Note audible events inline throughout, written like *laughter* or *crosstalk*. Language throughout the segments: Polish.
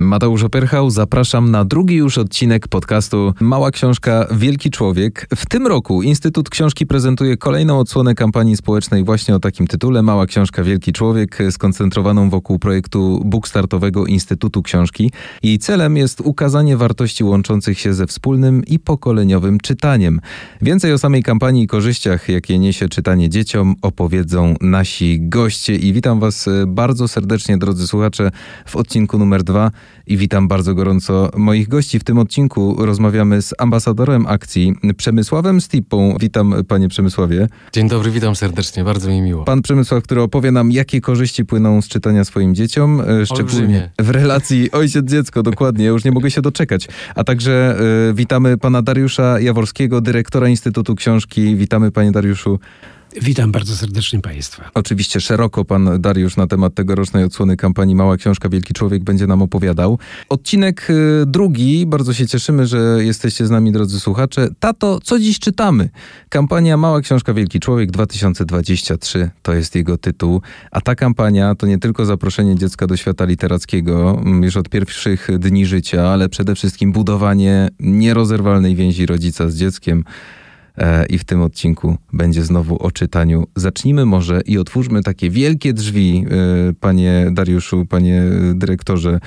Mateusz Opierchał, zapraszam na drugi już odcinek podcastu Mała Książka Wielki Człowiek. W tym roku Instytut Książki prezentuje kolejną odsłonę kampanii społecznej właśnie o takim tytule Mała Książka Wielki Człowiek, skoncentrowaną wokół projektu bookstartowego Instytutu Książki. Jej celem jest ukazanie wartości łączących się ze wspólnym i pokoleniowym czytaniem. Więcej o samej kampanii i korzyściach, jakie niesie czytanie dzieciom, opowiedzą nasi goście i witam Was bardzo serdecznie, drodzy słuchacze, w odcinku numer dwa i witam bardzo gorąco moich gości. W tym odcinku rozmawiamy z ambasadorem akcji Przemysławem Stipą. Witam panie Przemysławie. Dzień dobry, witam serdecznie, bardzo mi miło. Pan Przemysław, który opowie nam, jakie korzyści płyną z czytania swoim dzieciom, e, szczególnie Olbrzymie. w relacji ojciec-dziecko, dokładnie, ja już nie mogę się doczekać. A także y, witamy pana Dariusza Jaworskiego, dyrektora Instytutu Książki. Witamy panie Dariuszu. Witam bardzo serdecznie Państwa. Oczywiście szeroko pan Dariusz na temat tegorocznej odsłony kampanii Mała Książka Wielki Człowiek będzie nam opowiadał. Odcinek y, drugi, bardzo się cieszymy, że jesteście z nami drodzy słuchacze. Tato, co dziś czytamy? Kampania Mała Książka Wielki Człowiek 2023 to jest jego tytuł, a ta kampania to nie tylko zaproszenie dziecka do świata literackiego mm, już od pierwszych dni życia, ale przede wszystkim budowanie nierozerwalnej więzi rodzica z dzieckiem i w tym odcinku będzie znowu o czytaniu. Zacznijmy może i otwórzmy takie wielkie drzwi, e, panie Dariuszu, panie dyrektorze.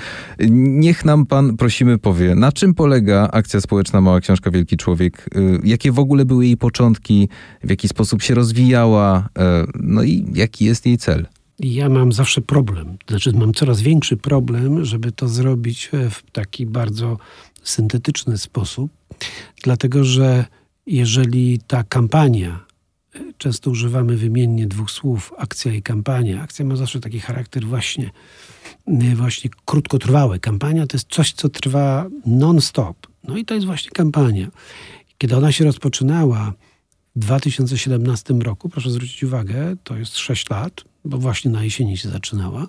Niech nam pan, prosimy, powie, na czym polega akcja społeczna Mała Książka Wielki Człowiek? E, jakie w ogóle były jej początki? W jaki sposób się rozwijała? No i jaki jest jej cel? Ja mam zawsze problem, znaczy mam coraz większy problem, żeby to zrobić w taki bardzo syntetyczny sposób, dlatego że jeżeli ta kampania, często używamy wymiennie dwóch słów, akcja i kampania. Akcja ma zawsze taki charakter właśnie, właśnie krótkotrwały. Kampania to jest coś, co trwa non-stop. No i to jest właśnie kampania. Kiedy ona się rozpoczynała w 2017 roku, proszę zwrócić uwagę, to jest 6 lat, bo właśnie na jesieni się zaczynała.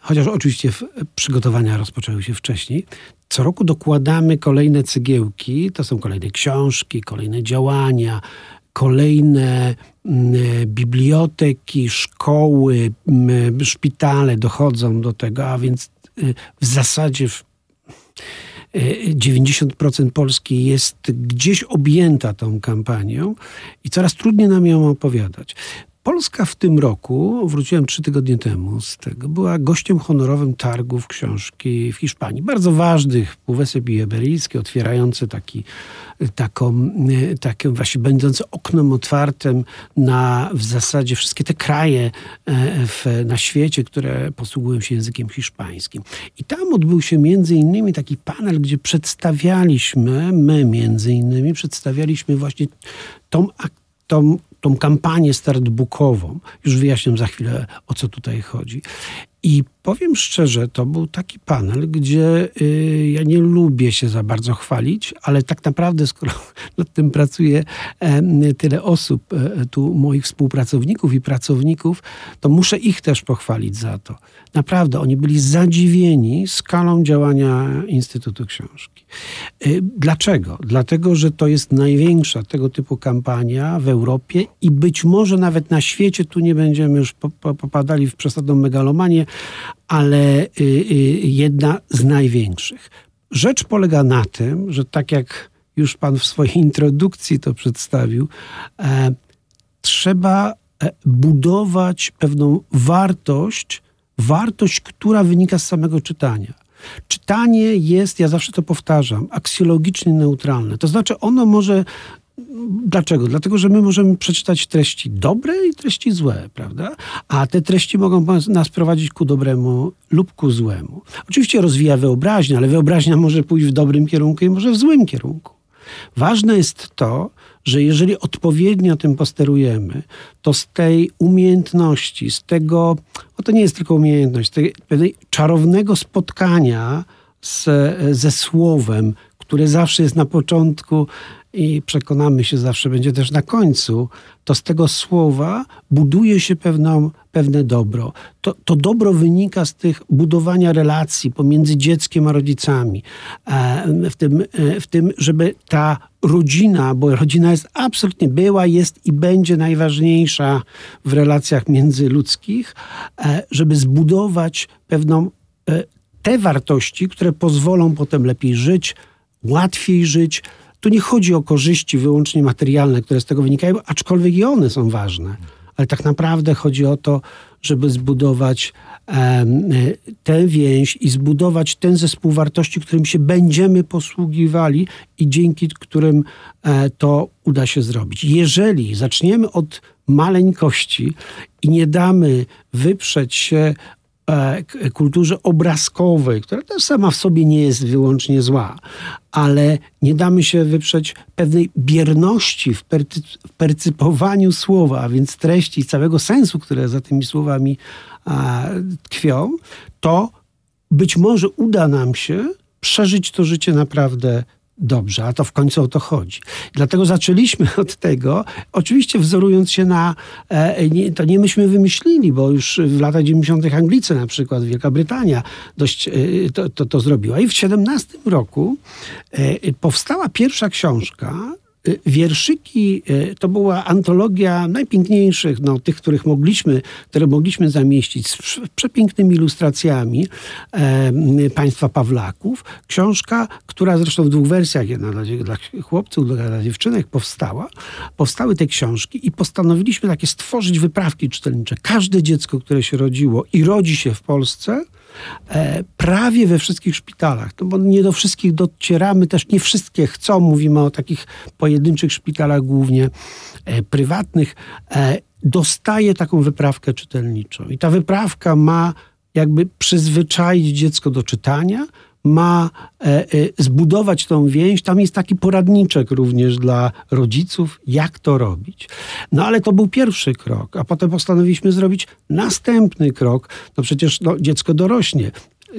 Chociaż oczywiście przygotowania rozpoczęły się wcześniej. Co roku dokładamy kolejne cegiełki, to są kolejne książki, kolejne działania, kolejne mm, biblioteki, szkoły, mm, szpitale dochodzą do tego, a więc y, w zasadzie 90% y, Polski jest gdzieś objęta tą kampanią i coraz trudniej nam ją opowiadać. Polska w tym roku, wróciłem trzy tygodnie temu z tego, była gościem honorowym targów książki w Hiszpanii. Bardzo ważnych, Półwysep Iberyjski, otwierający taki, taką, takim właśnie będący oknem otwartym na w zasadzie wszystkie te kraje e, w, na świecie, które posługują się językiem hiszpańskim. I tam odbył się między innymi taki panel, gdzie przedstawialiśmy, my między innymi przedstawialiśmy właśnie tą, tą tą kampanię startbookową. Już wyjaśniam za chwilę, o co tutaj chodzi. I powiem szczerze, to był taki panel, gdzie y, ja nie lubię się za bardzo chwalić, ale tak naprawdę, skoro *laughs* nad tym pracuje tyle osób, e, tu moich współpracowników i pracowników, to muszę ich też pochwalić za to. Naprawdę, oni byli zadziwieni skalą działania Instytutu Książki. Y, dlaczego? Dlatego, że to jest największa tego typu kampania w Europie i być może nawet na świecie, tu nie będziemy już popadali w przesadną megalomanię, ale y, y, jedna z największych. Rzecz polega na tym, że tak jak już Pan w swojej *laughs* introdukcji to przedstawił, e, trzeba e, budować pewną wartość, wartość, która wynika z samego czytania. Czytanie jest, ja zawsze to powtarzam, aksjologicznie neutralne. To znaczy, ono może Dlaczego? Dlatego, że my możemy przeczytać treści dobre i treści złe, prawda? A te treści mogą nas prowadzić ku dobremu lub ku złemu. Oczywiście rozwija wyobraźnię, ale wyobraźnia może pójść w dobrym kierunku i może w złym kierunku. Ważne jest to, że jeżeli odpowiednio tym posterujemy, to z tej umiejętności, z tego, bo to nie jest tylko umiejętność, z tej czarownego spotkania z, ze słowem, które zawsze jest na początku i przekonamy się, zawsze będzie też na końcu, to z tego słowa buduje się pewną, pewne dobro. To, to dobro wynika z tych budowania relacji pomiędzy dzieckiem a rodzicami. E, w tym, e, w tym, żeby ta rodzina, bo rodzina jest absolutnie była, jest i będzie najważniejsza w relacjach międzyludzkich, e, żeby zbudować pewną te wartości, które pozwolą potem lepiej żyć, łatwiej żyć. Tu nie chodzi o korzyści wyłącznie materialne, które z tego wynikają, aczkolwiek i one są ważne. Ale tak naprawdę chodzi o to, żeby zbudować tę więź i zbudować ten zespół wartości, którym się będziemy posługiwali i dzięki którym e, to uda się zrobić. Jeżeli zaczniemy od maleńkości i nie damy wyprzeć się kulturze obrazkowej, która też sama w sobie nie jest wyłącznie zła, ale nie damy się wyprzeć pewnej bierności w, percy- w percypowaniu słowa, a więc treści i całego sensu, które za tymi słowami tkwią, to być może uda nam się przeżyć to życie naprawdę dobrze, a to w końcu o to chodzi. Dlatego zaczęliśmy *laughs* od tego, oczywiście wzorując się na, e, to nie myśmy wymyślili, bo już w latach 90. Anglicy na przykład, Wielka Brytania dość e, to, to, to zrobiła. I w 17 roku e, powstała pierwsza książka wierszyki y, to była antologia najpiękniejszych, no, tych, których mogliśmy, które mogliśmy zamieścić z przepięknymi ilustracjami e, państwa Pawlaków. Książka, która zresztą w dwóch wersjach, jedna dla, dla chłopców, druga dla dziewczynek powstała. Powstały te książki i postanowiliśmy takie stworzyć wyprawki czytelnicze. Każde dziecko, które się rodziło i rodzi się w Polsce, E, prawie we wszystkich szpitalach, no bo nie do wszystkich docieramy, też nie wszystkie chcą, mówimy o takich pojedynczych szpitalach głównie e, prywatnych, e, dostaje taką wyprawkę czytelniczą. I ta wyprawka ma jakby przyzwyczaić dziecko do czytania, ma e, e, zbudować tą więź. Tam jest taki poradniczek również dla rodziców, jak to robić. No ale to był pierwszy krok, a potem postanowiliśmy zrobić następny krok. No przecież no, dziecko dorośnie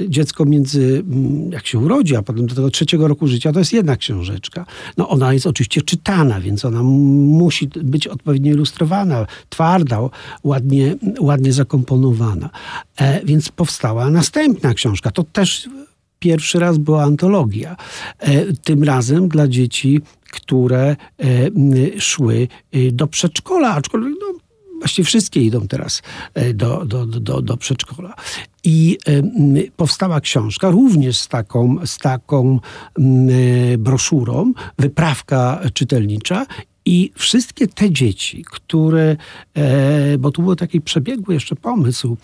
dziecko między, mm, jak się urodzi, a potem do tego trzeciego roku życia, to jest jedna książeczka. No ona jest oczywiście czytana, więc ona musi być odpowiednio ilustrowana, twarda, ładnie, ładnie zakomponowana. E, więc powstała następna książka. To też pierwszy raz była antologia. E, tym razem dla dzieci, które e, szły e, do przedszkola, aczkolwiek no, właściwie wszystkie idą teraz do, do, do, do przedszkola. I powstała książka również z taką, z taką broszurą, wyprawka czytelnicza. I wszystkie te dzieci, które, bo tu był taki przebiegły jeszcze pomysł,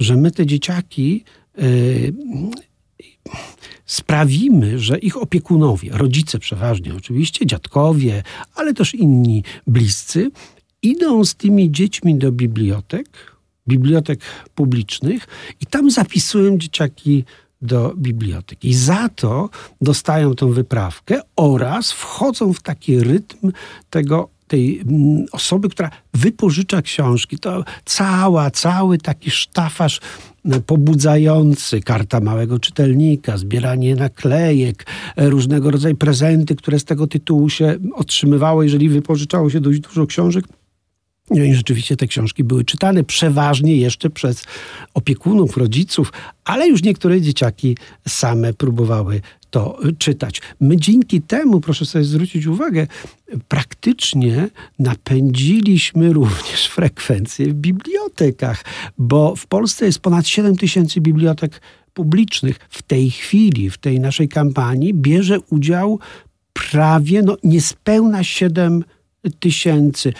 że my te dzieciaki sprawimy, że ich opiekunowie, rodzice przeważnie oczywiście, dziadkowie, ale też inni bliscy, idą z tymi dziećmi do bibliotek, bibliotek publicznych i tam zapisują dzieciaki do biblioteki. I za to dostają tą wyprawkę oraz wchodzą w taki rytm tego tej mm, osoby, która wypożycza książki. To cała, cały taki sztafasz pobudzający, karta małego czytelnika, zbieranie naklejek, e, różnego rodzaju prezenty, które z tego tytułu się otrzymywało, jeżeli wypożyczało się dość dużo książek. No i rzeczywiście te książki były czytane przeważnie jeszcze przez opiekunów, rodziców, ale już niektóre dzieciaki same próbowały to czytać. My dzięki temu, proszę sobie zwrócić uwagę, praktycznie napędziliśmy również *laughs* frekwencję w bibliotekach, bo w Polsce jest ponad 7 tysięcy bibliotek publicznych. W tej chwili, w tej naszej kampanii bierze udział prawie, no niespełna 7 tysięcy.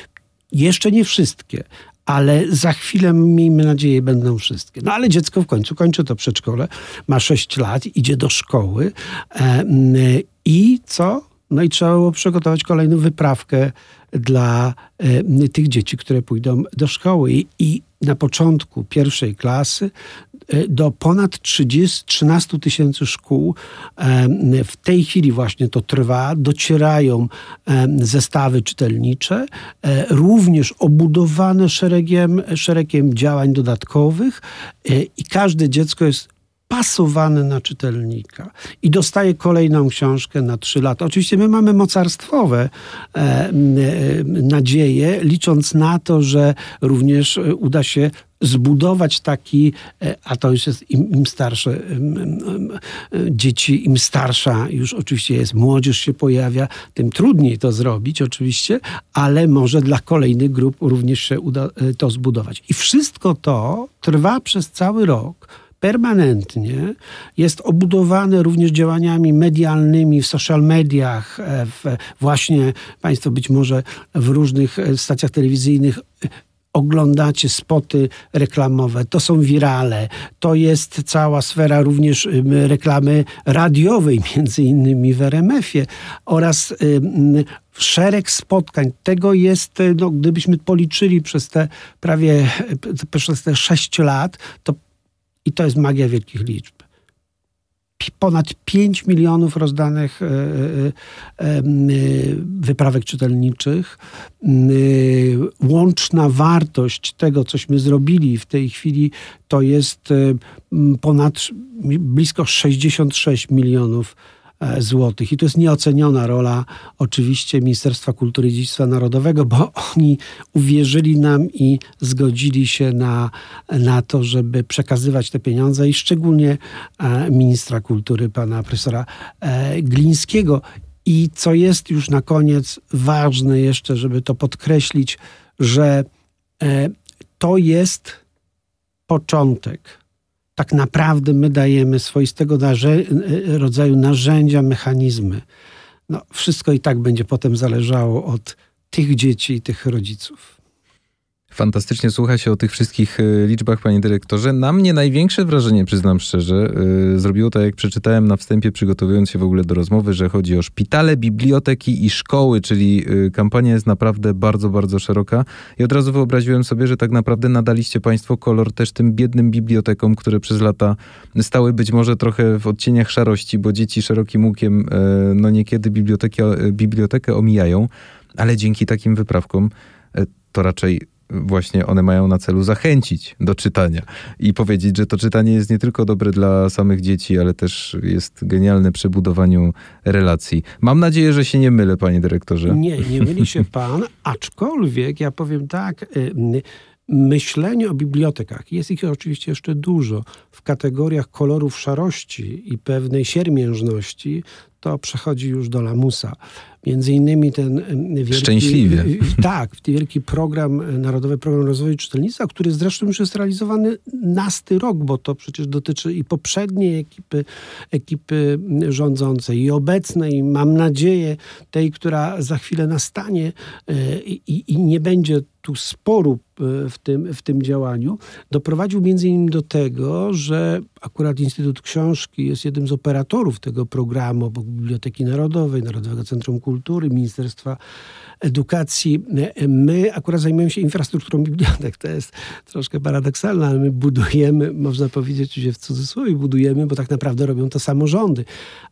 Jeszcze nie wszystkie, ale za chwilę, miejmy nadzieję, będą wszystkie. No ale dziecko w końcu kończy to przedszkole, ma 6 lat, idzie do szkoły e, i co? No i trzeba było przygotować kolejną wyprawkę dla e, tych dzieci, które pójdą do szkoły. I, I, na początku pierwszej klasy do ponad 30, 13 tysięcy szkół. W tej chwili właśnie to trwa. Docierają zestawy czytelnicze, e, również obudowane szeregiem, szeregiem działań dodatkowych e, i każde dziecko jest pasowany na czytelnika i dostaje kolejną książkę na trzy lata. Oczywiście my mamy mocarstwowe e, e, nadzieje, licząc na to, że również e, uda się zbudować taki, e, a to już jest im, im starsze dzieci, im starsza już oczywiście jest młodzież się pojawia, tym trudniej to zrobić oczywiście, ale może dla kolejnych grup również się uda e, to zbudować. I wszystko to trwa przez cały rok permanentnie, jest obudowane również działaniami medialnymi w social mediach, e, w, właśnie Państwo być może w różnych e, stacjach telewizyjnych oglądacie spoty reklamowe, to są wirale, to jest cała sfera również reklamy radiowej, *laughs* między innymi w RMF-ie oraz szereg spotkań. Tego jest, no, gdybyśmy policzyli przez te prawie przez te sześć lat, to i to jest magia wielkich liczb ponad 5 milionów rozdanych e, e, e, wyprawek czytelniczych. Łączna wartość tego, cośmy zrobili w tej chwili, to jest ponad blisko 66 milionów złotych. I to jest nieoceniona rola oczywiście Ministerstwa Kultury i Dziedzictwa Narodowego, bo *laughs* oni uwierzyli nam i zgodzili się na, na to, żeby przekazywać te pieniądze i szczególnie e, ministra kultury, pana profesora e, Glińskiego. I co jest już na koniec ważne jeszcze, żeby to podkreślić, że to jest początek tak naprawdę my dajemy swoistego narze rodzaju narzędzia, mechanizmy. No, wszystko i tak będzie potem zależało od tych dzieci i tych rodziców. Fantastycznie słucha się o tych wszystkich e, liczbach, panie dyrektorze. Na mnie największe wrażenie, przyznam szczerze, yy, zrobiło to, jak przeczytałem na wstępie, przygotowując się w ogóle do rozmowy, że chodzi o szpitale, biblioteki i szkoły, czyli yy, kampania jest naprawdę bardzo, bardzo szeroka. I od razu wyobraziłem sobie, że tak naprawdę nadaliście państwo kolor też tym biednym bibliotekom, które przez lata stały być może trochę w odcieniach szarości, bo dzieci szerokim łukiem no niekiedy bibliotekę omijają, ale dzięki takim wyprawkom to raczej właśnie one mają na celu zachęcić do czytania i powiedzieć, że to czytanie jest nie tylko dobre dla samych dzieci, ale też jest genialne przy budowaniu relacji. Mam nadzieję, że się nie mylę, panie dyrektorze. Nie, nie myli się *laughs* pan, aczkolwiek ja powiem tak, y, myślenie o bibliotekach, jest ich oczywiście jeszcze dużo, w kategoriach kolorów szarości i pewnej siermiężności, to przechodzi już do lamusa. Między innymi ten wielki... Szczęśliwie. Tak, wielki program, Narodowy Program Rozwoju Czytelnictwa, który zresztą już jest realizowany nasty rok, bo to przecież dotyczy i poprzedniej ekipy, ekipy rządzącej, i obecnej, i mam nadzieję tej, która za chwilę nastanie e, i, i nie będzie tu sporu e, w tym, w tym działaniu, doprowadził między innymi do tego, że akurat Instytut Książki jest jednym z operatorów tego programu, obok Biblioteki Narodowej, Narodowego Centrum Kultury, Ministerstwa Edukacji. My akurat zajmujemy się infrastrukturą bibliotek. To jest troszkę paradoksalne, ale my budujemy, można powiedzieć że w cudzysłowie budujemy, bo tak naprawdę robią to samorządy.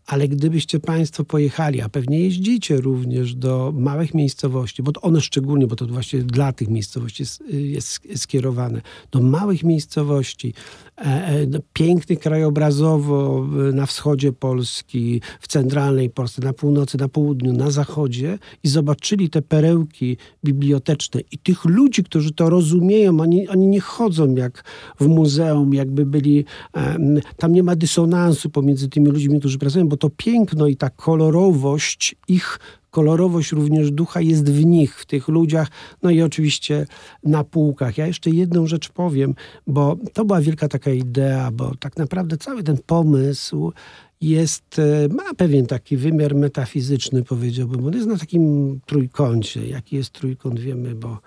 Ale gdybyście Państwo pojechali, a pewnie jeździcie również do małych miejscowości, bo one szczególnie, bo to właśnie dla tych miejscowości jest, jest skierowane, do małych miejscowości, e, e, pięknych krajobrazowo na wschodzie Polski, w centralnej Polsce, na północy, na południu, na zachodzie i zobaczyli te perełki biblioteczne i tych ludzi, którzy to rozumieją, oni, oni nie chodzą jak w muzeum, jakby byli, tam nie ma dysonansu pomiędzy tymi ludźmi, którzy pracują, bo to piękno i ta kolorowość ich kolorowość również ducha jest w nich, w tych ludziach, no i oczywiście na półkach. Ja jeszcze jedną rzecz powiem, bo to była wielka taka idea, bo tak naprawdę cały ten pomysł jest, e, ma pewien taki wymiar metafizyczny, powiedziałbym. On jest na takim trójkącie. Jaki jest trójkąt, wiemy, bo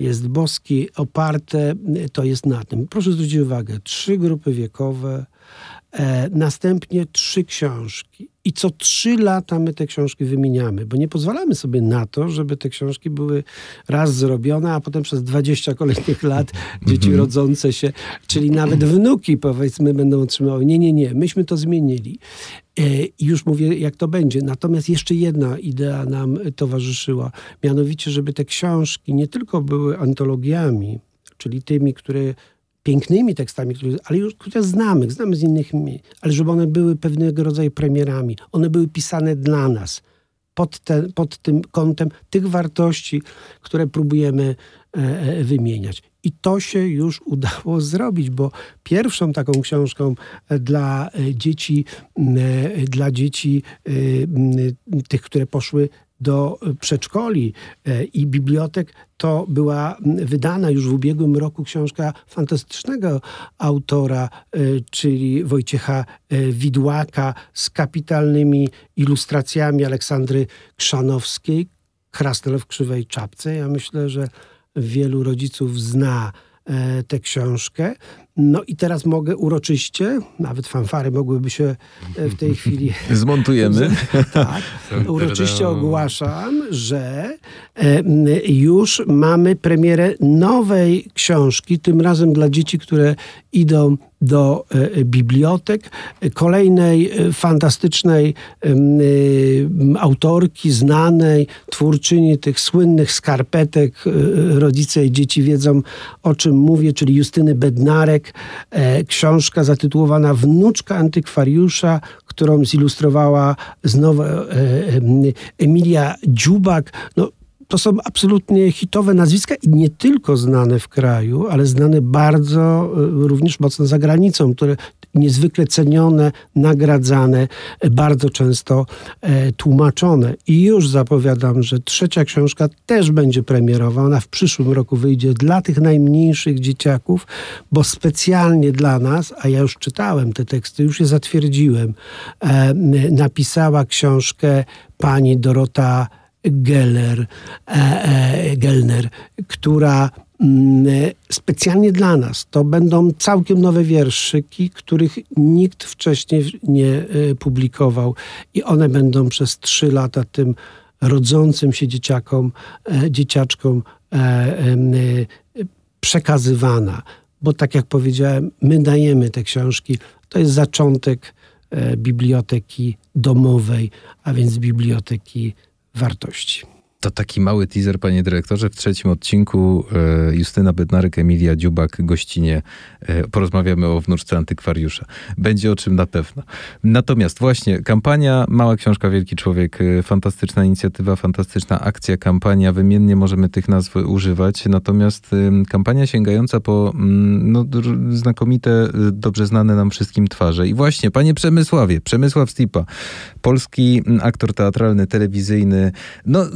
jest boski, oparte, to jest na tym. Proszę zwrócić uwagę, trzy grupy wiekowe, E, następnie trzy książki. I co trzy lata my te książki wymieniamy, bo nie pozwalamy sobie na to, żeby te książki były raz zrobione, a potem przez 20 kolejnych lat *laughs* dzieci mhm. rodzące się, czyli nawet wnuki powiedzmy będą otrzymywały. Nie, nie, nie. Myśmy to zmienili. E, I już mówię, jak to będzie. Natomiast jeszcze jedna idea nam towarzyszyła. Mianowicie, żeby te książki nie tylko były antologiami, czyli tymi, które pięknymi tekstami, które, ale już, które znamy, znamy z innych ale żeby one były pewnego rodzaju premierami. One były pisane dla nas, pod, te, pod tym kątem tych wartości, które próbujemy e, e wymieniać. I to się już *laughs* udało zrobić, bo pierwszą taką książką e, dla e, dzieci, dla dzieci tych, które poszły do przedszkoli i bibliotek, to była wydana już w ubiegłym roku książka fantastycznego autora, czyli Wojciecha Widłaka z kapitalnymi ilustracjami Aleksandry Krzanowskiej, Krasnel w krzywej czapce. Ja myślę, że wielu rodziców zna e, tę książkę. No i teraz mogę uroczyście, nawet fanfary mogłyby się e, w tej chwili... *laughs* Zmontujemy. *laughs* tak. Uroczyście ogłaszam, że e, już mamy premierę nowej książki, tym razem dla dzieci, które idą do e, bibliotek, kolejnej fantastycznej autorki, znanej twórczyni tych słynnych skarpetek. Rodzice i dzieci wiedzą, o czym mówię, czyli Justyny Bednarek, E, książka zatytułowana Wnuczka antykwariusza, którą zilustrowała znowu e, e, Emilia Dziubak. No, to są absolutnie hitowe nazwiska i nie tylko znane w kraju, ale znane bardzo również mocno za granicą, które niezwykle cenione, nagradzane, bardzo często e, tłumaczone. I już zapowiadam, że trzecia książka też będzie premierowa. Ona w przyszłym roku wyjdzie dla tych najmniejszych dzieciaków, bo specjalnie dla nas, a ja już czytałem te teksty, już je zatwierdziłem, e, napisała książkę pani Dorota Geller, e, e, Gelner, która Mm, specjalnie dla nas. To będą całkiem nowe wierszyki, których nikt wcześniej nie e, publikował i one będą przez trzy lata tym rodzącym się dzieciakom, e, dzieciaczkom e, przekazywana. Bo tak jak powiedziałem, my dajemy te książki. To jest zaczątek biblioteki domowej, a więc biblioteki wartości. To taki mały teaser, panie dyrektorze. W trzecim odcinku e, Justyna Bednarek, Emilia Dziubak gościnie e, porozmawiamy o wnuczce antykwariusza. Będzie o czym na pewno. Natomiast właśnie kampania Mała Książka Wielki Człowiek, e, fantastyczna inicjatywa, fantastyczna akcja, kampania, wymiennie możemy tych nazw używać. Natomiast kampania sięgająca po mm, no, znakomite, dobrze znane nam wszystkim twarze. I właśnie, panie Przemysławie, Przemysław Stipa, polski aktor teatralny, telewizyjny, no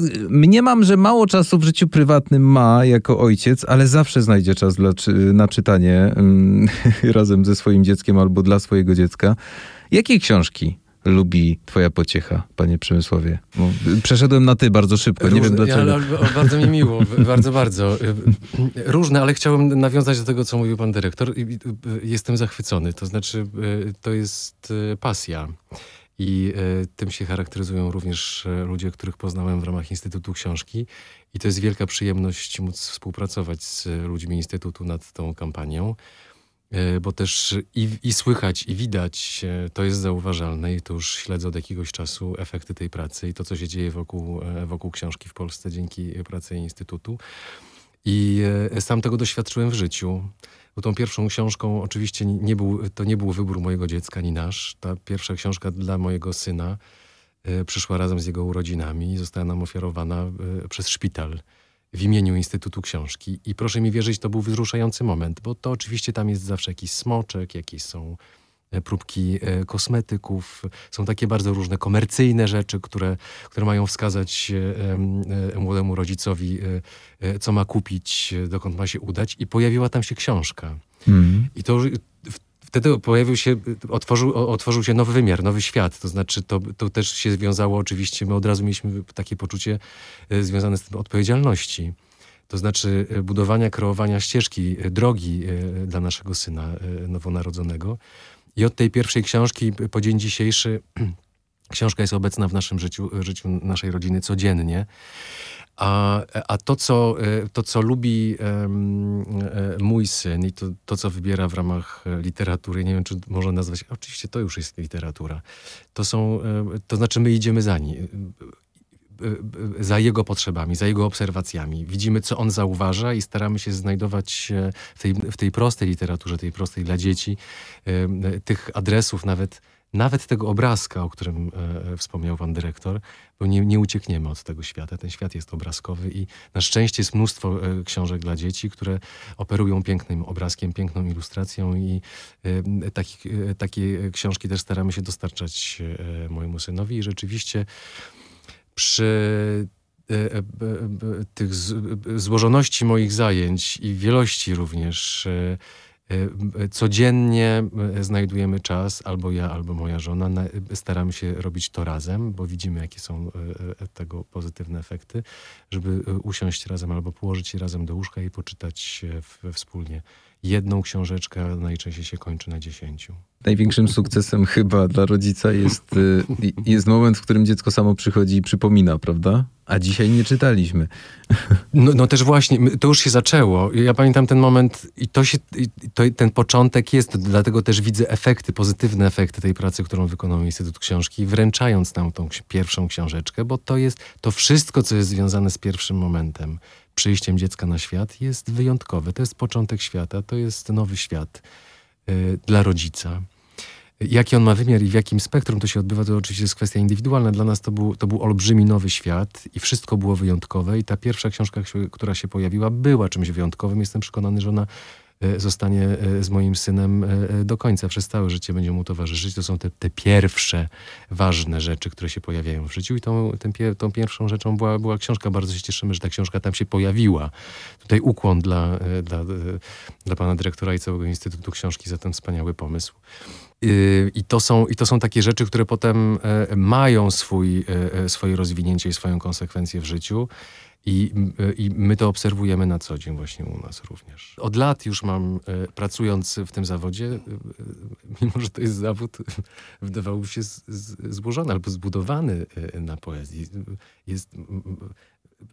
mniemam, że mało czasu w życiu prywatnym ma jako ojciec, ale zawsze znajdzie czas dla, na czytanie um, *laughs* razem ze swoim dzieckiem albo dla swojego dziecka. Jakie książki lubi twoja pociecha, panie Przemysławie? Bo przeszedłem na ty bardzo szybko, Różne, nie wiem dlaczego. Ale, bardzo mi miło, bardzo, bardzo. Różne, ale chciałem nawiązać do tego, co mówił pan dyrektor. Jestem zachwycony, to znaczy to jest pasja. I e, tym się charakteryzują również e, ludzie, których poznałem w ramach Instytutu Książki. I to jest wielka przyjemność móc współpracować z ludźmi Instytutu nad tą kampanią, e, bo też i, i słychać, i widać, to jest zauważalne i to już śledzę od jakiegoś czasu efekty tej pracy i to, co się dzieje wokół, wokół książki w Polsce dzięki pracy Instytutu. I sam tego doświadczyłem w życiu. Bo tą pierwszą książką oczywiście nie był, to nie był wybór mojego dziecka, ani nasz. Ta pierwsza książka dla mojego syna y, przyszła razem z jego urodzinami i została nam ofiarowana y, przez szpital w imieniu Instytutu Książki. I proszę mi wierzyć, to był wzruszający moment, bo to oczywiście tam jest zawsze jakiś smoczek, jakieś są próbki e, kosmetyków. Są takie bardzo różne komercyjne rzeczy, które, które mają wskazać e, młodemu rodzicowi, co ma kupić, dokąd ma się udać. I pojawiła tam się książka. Mm. I to wtedy pojawił się, otworzył, otworzył się nowy wymiar, nowy świat. To znaczy, to, to też się związało oczywiście, my od razu mieliśmy takie poczucie związane z tym odpowiedzialności. To znaczy budowania, kreowania ścieżki, drogi dla naszego syna nowonarodzonego. I od tej pierwszej książki po dzień dzisiejszy *clears throat* książka jest obecna w naszym życiu, życiu naszej rodziny codziennie. A, a to, co, to, co lubi um, mój syn i to, to, co wybiera w ramach literatury, nie wiem, czy można nazwać, oczywiście to już jest literatura, to są, e, to znaczy my idziemy za nim za jego potrzebami, za jego obserwacjami. Widzimy, co on zauważa i staramy się znajdować w tej, w tej prostej literaturze, tej prostej dla dzieci, tych adresów, nawet, nawet tego obrazka, o którym e, wspomniał pan dyrektor, bo nie, nie uciekniemy od tego świata. Ten świat jest obrazkowy i na szczęście jest mnóstwo e, książek dla dzieci, które operują pięknym obrazkiem, piękną ilustracją i e, takie książki też staramy się dostarczać mojemu synowi i rzeczywiście przy tych złożoności moich zajęć i wielości również E, codziennie e, znajdujemy czas, albo ja, albo moja żona, staramy się robić to razem, bo widzimy, jakie są e, tego pozytywne efekty, żeby usiąść razem albo położyć się razem do łóżka i poczytać wspólnie. Jedną książeczkę najczęściej się kończy na dziesięciu. Największym sukcesem chyba dla rodzica jest, jest moment, w którym dziecko samo przychodzi i przypomina, prawda? A dzisiaj nie czytaliśmy. No, no, też właśnie, to już się zaczęło. Ja pamiętam ten moment i to się, to, ten początek jest, dlatego też widzę efekty, pozytywne efekty tej pracy, którą wykonał Instytut Książki, wręczając nam tą pierwszą książeczkę, bo to jest, to wszystko, co jest związane z pierwszym momentem, przyjściem dziecka na świat, jest wyjątkowe. To jest początek świata, to jest nowy świat y, dla rodzica. Jaki on ma wymiar i w jakim spektrum to się odbywa, to oczywiście jest kwestia indywidualna. Dla nas to był, to był olbrzymi nowy świat i wszystko było wyjątkowe. I ta pierwsza książka, która się pojawiła, była czymś wyjątkowym. Jestem przekonany, że ona zostanie e, z moim synem e, do końca, przez całe życie będzie mu towarzyszyć. To są te, te pierwsze ważne rzeczy, które się pojawiają w życiu i tą, tą, tą pierwszą rzeczą była, była książka. Bardzo się cieszymy, że ta książka tam się pojawiła. Tutaj ukłon dla, dla, dla pana dyrektora i całego Instytutu Książki za ten wspaniały pomysł. I to, są, I to są takie rzeczy, które potem e, mają swój, e, e, swoje rozwinięcie i swoją konsekwencję w życiu. I, I, my to obserwujemy na co dzień właśnie u nas również. Od lat już mam, pracując w tym zawodzie, mimo że to jest zawód, *laughs* wydawało się złożony albo zbudowany na poezji. Jest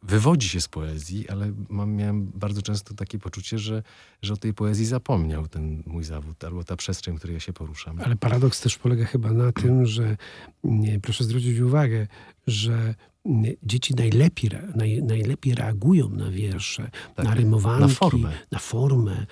wywodzi się z poezji, ale mam, miałem bardzo często takie poczucie, że, że o tej poezji zapomniał ten mój zawód albo ta przestrzeń, w której ja się poruszam. Ale paradoks też polega chyba na tym, że nie, proszę zwrócić uwagę, że dzieci najlepiej, naj, najlepiej reagują na wiersze, tak, na rymowanki, na formę, na, formę,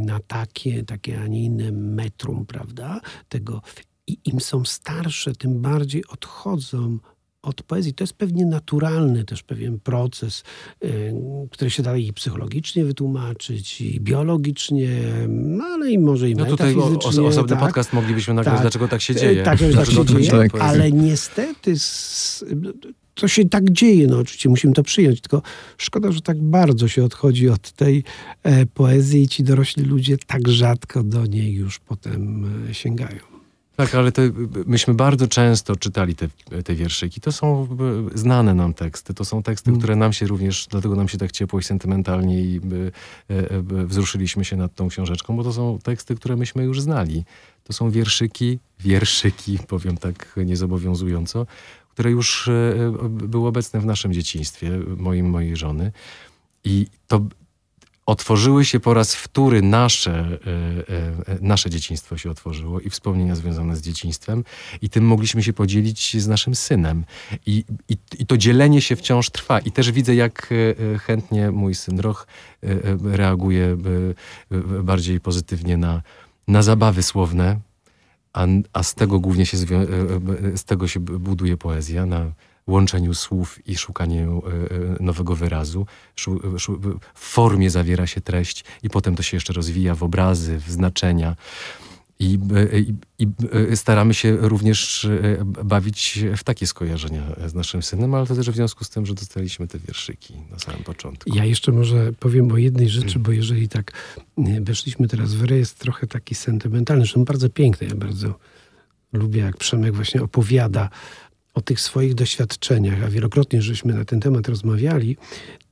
na takie, takie, a nie inne metrum, prawda? Tego. I im są starsze, tym bardziej odchodzą od poezji. To jest pewnie naturalny też pewien proces, y, który się da i psychologicznie wytłumaczyć, i biologicznie, no ale i może i no metafizycznie. tutaj o, osobny tak, podcast moglibyśmy nagrać, tak, dlaczego tak się dzieje. Tak, tak się dzieje, tak. ale niestety to się tak dzieje, no oczywiście musimy to przyjąć, tylko szkoda, że tak bardzo się odchodzi od tej e, poezji i ci dorośli ludzie tak rzadko do niej już potem e, sięgają. Tak, ale myśmy bardzo często czytali te, te wierszyki. To są znane nam teksty. To są teksty, mm. które nam się również, dlatego nam się tak ciepło i sentymentalnie i e, by, wzruszyliśmy się nad tą książeczką, bo to są teksty, które myśmy już znali. To są wierszyki, wierszyki, *laughs* powiem tak niezobowiązująco, które już e, były obecne w naszym dzieciństwie, moim, mojej żony. I to, otworzyły się po raz wtóry nasze, e, e, nasze dzieciństwo się otworzyło i wspomnienia związane z dzieciństwem i tym mogliśmy się podzielić z naszym synem. I, i, i to dzielenie się wciąż trwa i też widzę, jak e, chętnie mój syn Roch reaguje bardziej pozytywnie na, na zabawy słowne, a, a z tego głównie się, z tego się buduje poezja, na łączeniu słów i szukaniu e, e, nowego wyrazu. W formie zawiera się treść i potem to się jeszcze rozwija w obrazy, w znaczenia. I, e, i, I, staramy się również bawić w takie skojarzenia z naszym synem, ale to też w związku z tym, że dostaliśmy te wierszyki na samym początku. Ja jeszcze może powiem o jednej rzeczy, bo jeżeli tak weszliśmy teraz w rejestr trochę taki sentymentalny, zresztą bardzo piękny, ja bardzo lubię, jak Przemek właśnie opowiada o tych swoich doświadczeniach, a wielokrotnie żeśmy na ten temat rozmawiali,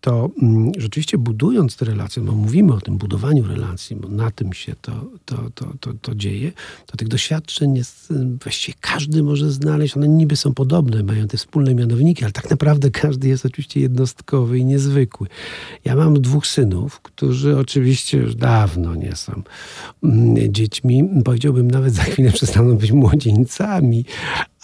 to mm, rzeczywiście budując te relacje, bo mówimy o tym budowaniu relacji, bo na tym się to, to, to, to, to dzieje, to tych doświadczeń jest, właściwie każdy może znaleźć, one niby są podobne, mają te wspólne mianowniki, ale tak naprawdę każdy jest oczywiście jednostkowy i niezwykły. Ja mam dwóch synów, którzy oczywiście już dawno nie są mm, dziećmi, powiedziałbym nawet za chwilę *laughs* przestaną być młodzieńcami,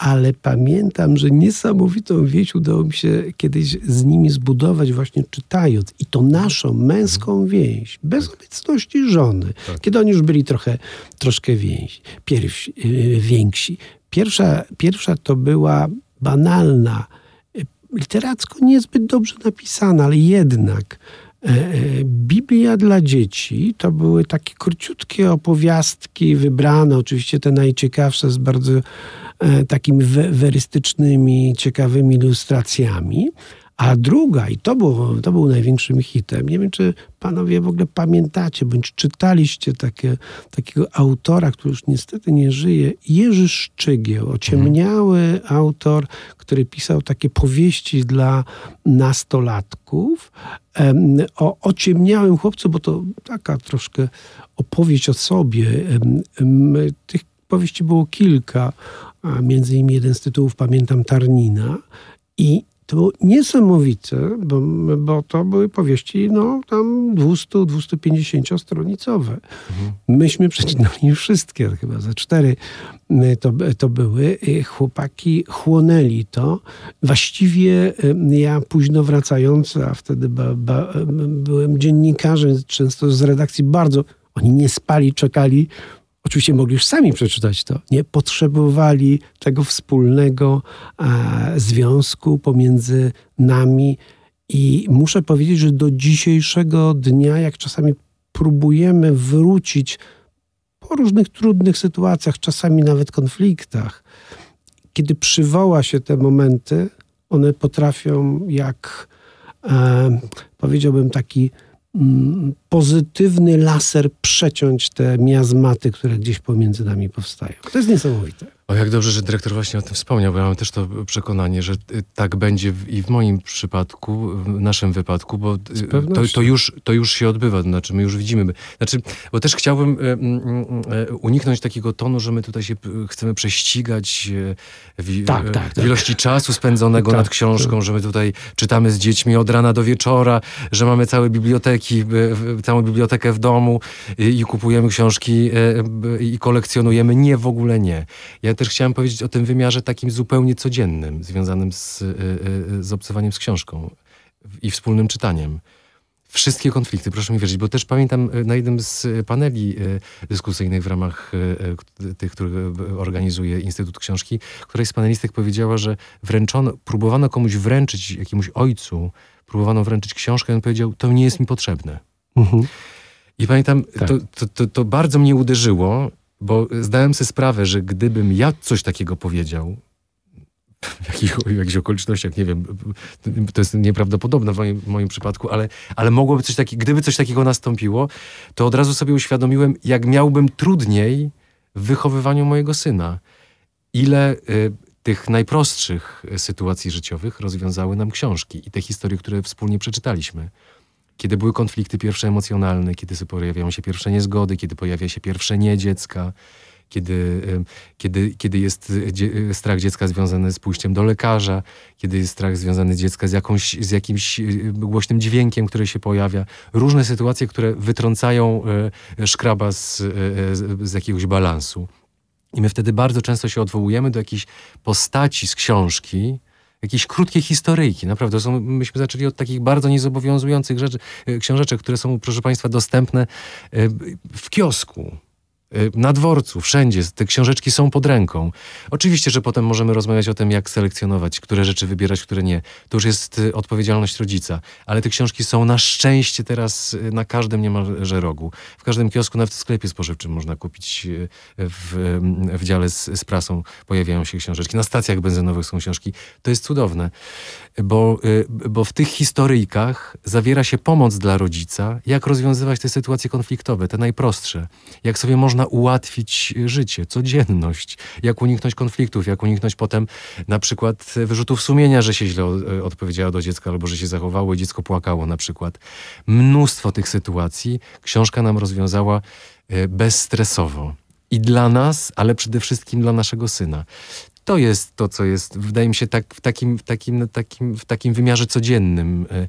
ale pamiętam, że niesamowitą wieść udało mi się kiedyś z nimi zbudować właśnie czytając. I to naszą męską więź, bez tak. obecności żony, tak. kiedy oni już byli trochę, troszkę więź, pierw, yy, więksi. Pierwsza, pierwsza to była banalna, y, literacko niezbyt dobrze napisana, ale jednak Biblia dla dzieci to były takie króciutkie opowiastki, wybrane, oczywiście te najciekawsze z bardzo takimi werystycznymi, ciekawymi ilustracjami. A druga, i to, było, to był największym hitem, nie wiem, czy panowie w ogóle pamiętacie, bądź czytaliście takie, takiego autora, który już niestety nie żyje, Jerzy Szczygieł, ociemniały autor, który pisał takie powieści dla nastolatków um, o ociemniałym chłopcu, bo to taka troszkę opowieść o sobie. Um, tych powieści było kilka, a między innymi jeden z tytułów pamiętam Tarnina i to było niesamowite, bo, bo to były powieści no, tam 200-250 stronicowe. Mhm. Myśmy przeczytali *laughs* wszystkie, chyba za cztery to, to były. Chłopaki chłonęli to. Właściwie ja późno wracający, a wtedy ba, ba, byłem dziennikarzem, często z redakcji bardzo, oni nie spali, czekali Oczywiście mogli już sami przeczytać to. Nie potrzebowali tego wspólnego e, związku pomiędzy nami. I muszę powiedzieć, że do dzisiejszego dnia, jak czasami próbujemy wrócić po różnych trudnych sytuacjach, czasami nawet konfliktach, kiedy przywoła się te momenty, one potrafią jak e, powiedziałbym taki pozytywny laser przeciąć te miazmaty, które gdzieś pomiędzy nami powstają. To jest niesamowite. O, jak dobrze, że dyrektor właśnie o tym wspomniał, bo ja mam też to przekonanie, że y, tak będzie i w moim przypadku, w naszym wypadku, bo y, to, to, już, to już się odbywa, znaczy my już widzimy. Znaczy, bo też chciałbym y, uniknąć takiego tonu, że my tutaj się chcemy prześcigać w, tak, tak, tak. ilości czasu spędzonego *laughs* nad tak, książką, tak. że my tutaj czytamy z dziećmi od rana do wieczora, że mamy całe biblioteki, całą bibliotekę w domu i kupujemy książki i kolekcjonujemy. Nie, w ogóle nie. Ja też chciałem powiedzieć o tym wymiarze takim zupełnie codziennym, związanym z, y, y, z obcowaniem z książką i wspólnym czytaniem. Wszystkie konflikty, proszę mi wierzyć, bo też pamiętam y, na jednym z paneli dyskusyjnych w ramach tych, które organizuje Instytut Książki, któraś z panelistek powiedziała, że wręczono, próbowano komuś wręczyć, jakiemuś ojcu, próbowano wręczyć książkę, i on powiedział, to nie jest mi potrzebne. Mhm. I pamiętam, tak. to, to, to, to, bardzo mnie uderzyło bo zdałem sobie sprawę, że gdybym ja coś takiego powiedział, w, jakich, jakichś okolicznościach, nie wiem, to jest nieprawdopodobne w moim, w moim przypadku, ale, ale mogłoby coś takiego, gdyby coś takiego nastąpiło, to od razu sobie uświadomiłem, jak miałbym trudniej w wychowywaniu mojego syna. Ile y, tych najprostszych sytuacji życiowych rozwiązały nam książki i te historie, które wspólnie przeczytaliśmy kiedy były konflikty pierwsze emocjonalne, kiedy pojawiają się pierwsze niezgody, kiedy pojawia się pierwsze nie dziecka, kiedy, kiedy, kiedy jest strach dziecka związany z pójściem do lekarza, kiedy jest strach związany dziecka z, jakąś, z jakimś e, głośnym dźwiękiem, który się pojawia. Różne sytuacje, które wytrącają e, szkraba z, e, z jakiegoś balansu. I my wtedy bardzo często się odwołujemy do jakiejś postaci z książki, jakieś krótkie historyjki. Naprawdę, są, myśmy zaczęli od takich bardzo niezobowiązujących rzeczy, e, książeczek, które są, proszę Państwa, dostępne e, w kiosku. Y, na dworcu, wszędzie. Te książeczki są pod ręką. Oczywiście, że potem możemy rozmawiać o tym, jak selekcjonować, które rzeczy wybierać, które nie. To już jest y, odpowiedzialność rodzica. Ale te książki są na szczęście teraz y, na każdym niemalże rogu. W każdym kiosku, nawet w sklepie spożywczym można kupić w, w dziale z, z prasą pojawiają się książeczki. Na stacjach benzynowych są książki. To jest cudowne, bo, bo w tych historyjkach zawiera się pomoc dla rodzica, jak rozwiązywać te sytuacje konfliktowe, te najprostsze. Jak sobie można można ułatwić życie, codzienność, jak uniknąć konfliktów, jak uniknąć potem na przykład wyrzutów sumienia, że się źle odpowiedziało do dziecka albo że się zachowało i dziecko płakało na przykład. Mnóstwo tych sytuacji książka nam rozwiązała e, bezstresowo. I dla nas, ale przede wszystkim dla naszego syna. To jest to, co jest, wydaje mi się, tak, w, takim, w, takim, takim, w takim wymiarze codziennym e, E,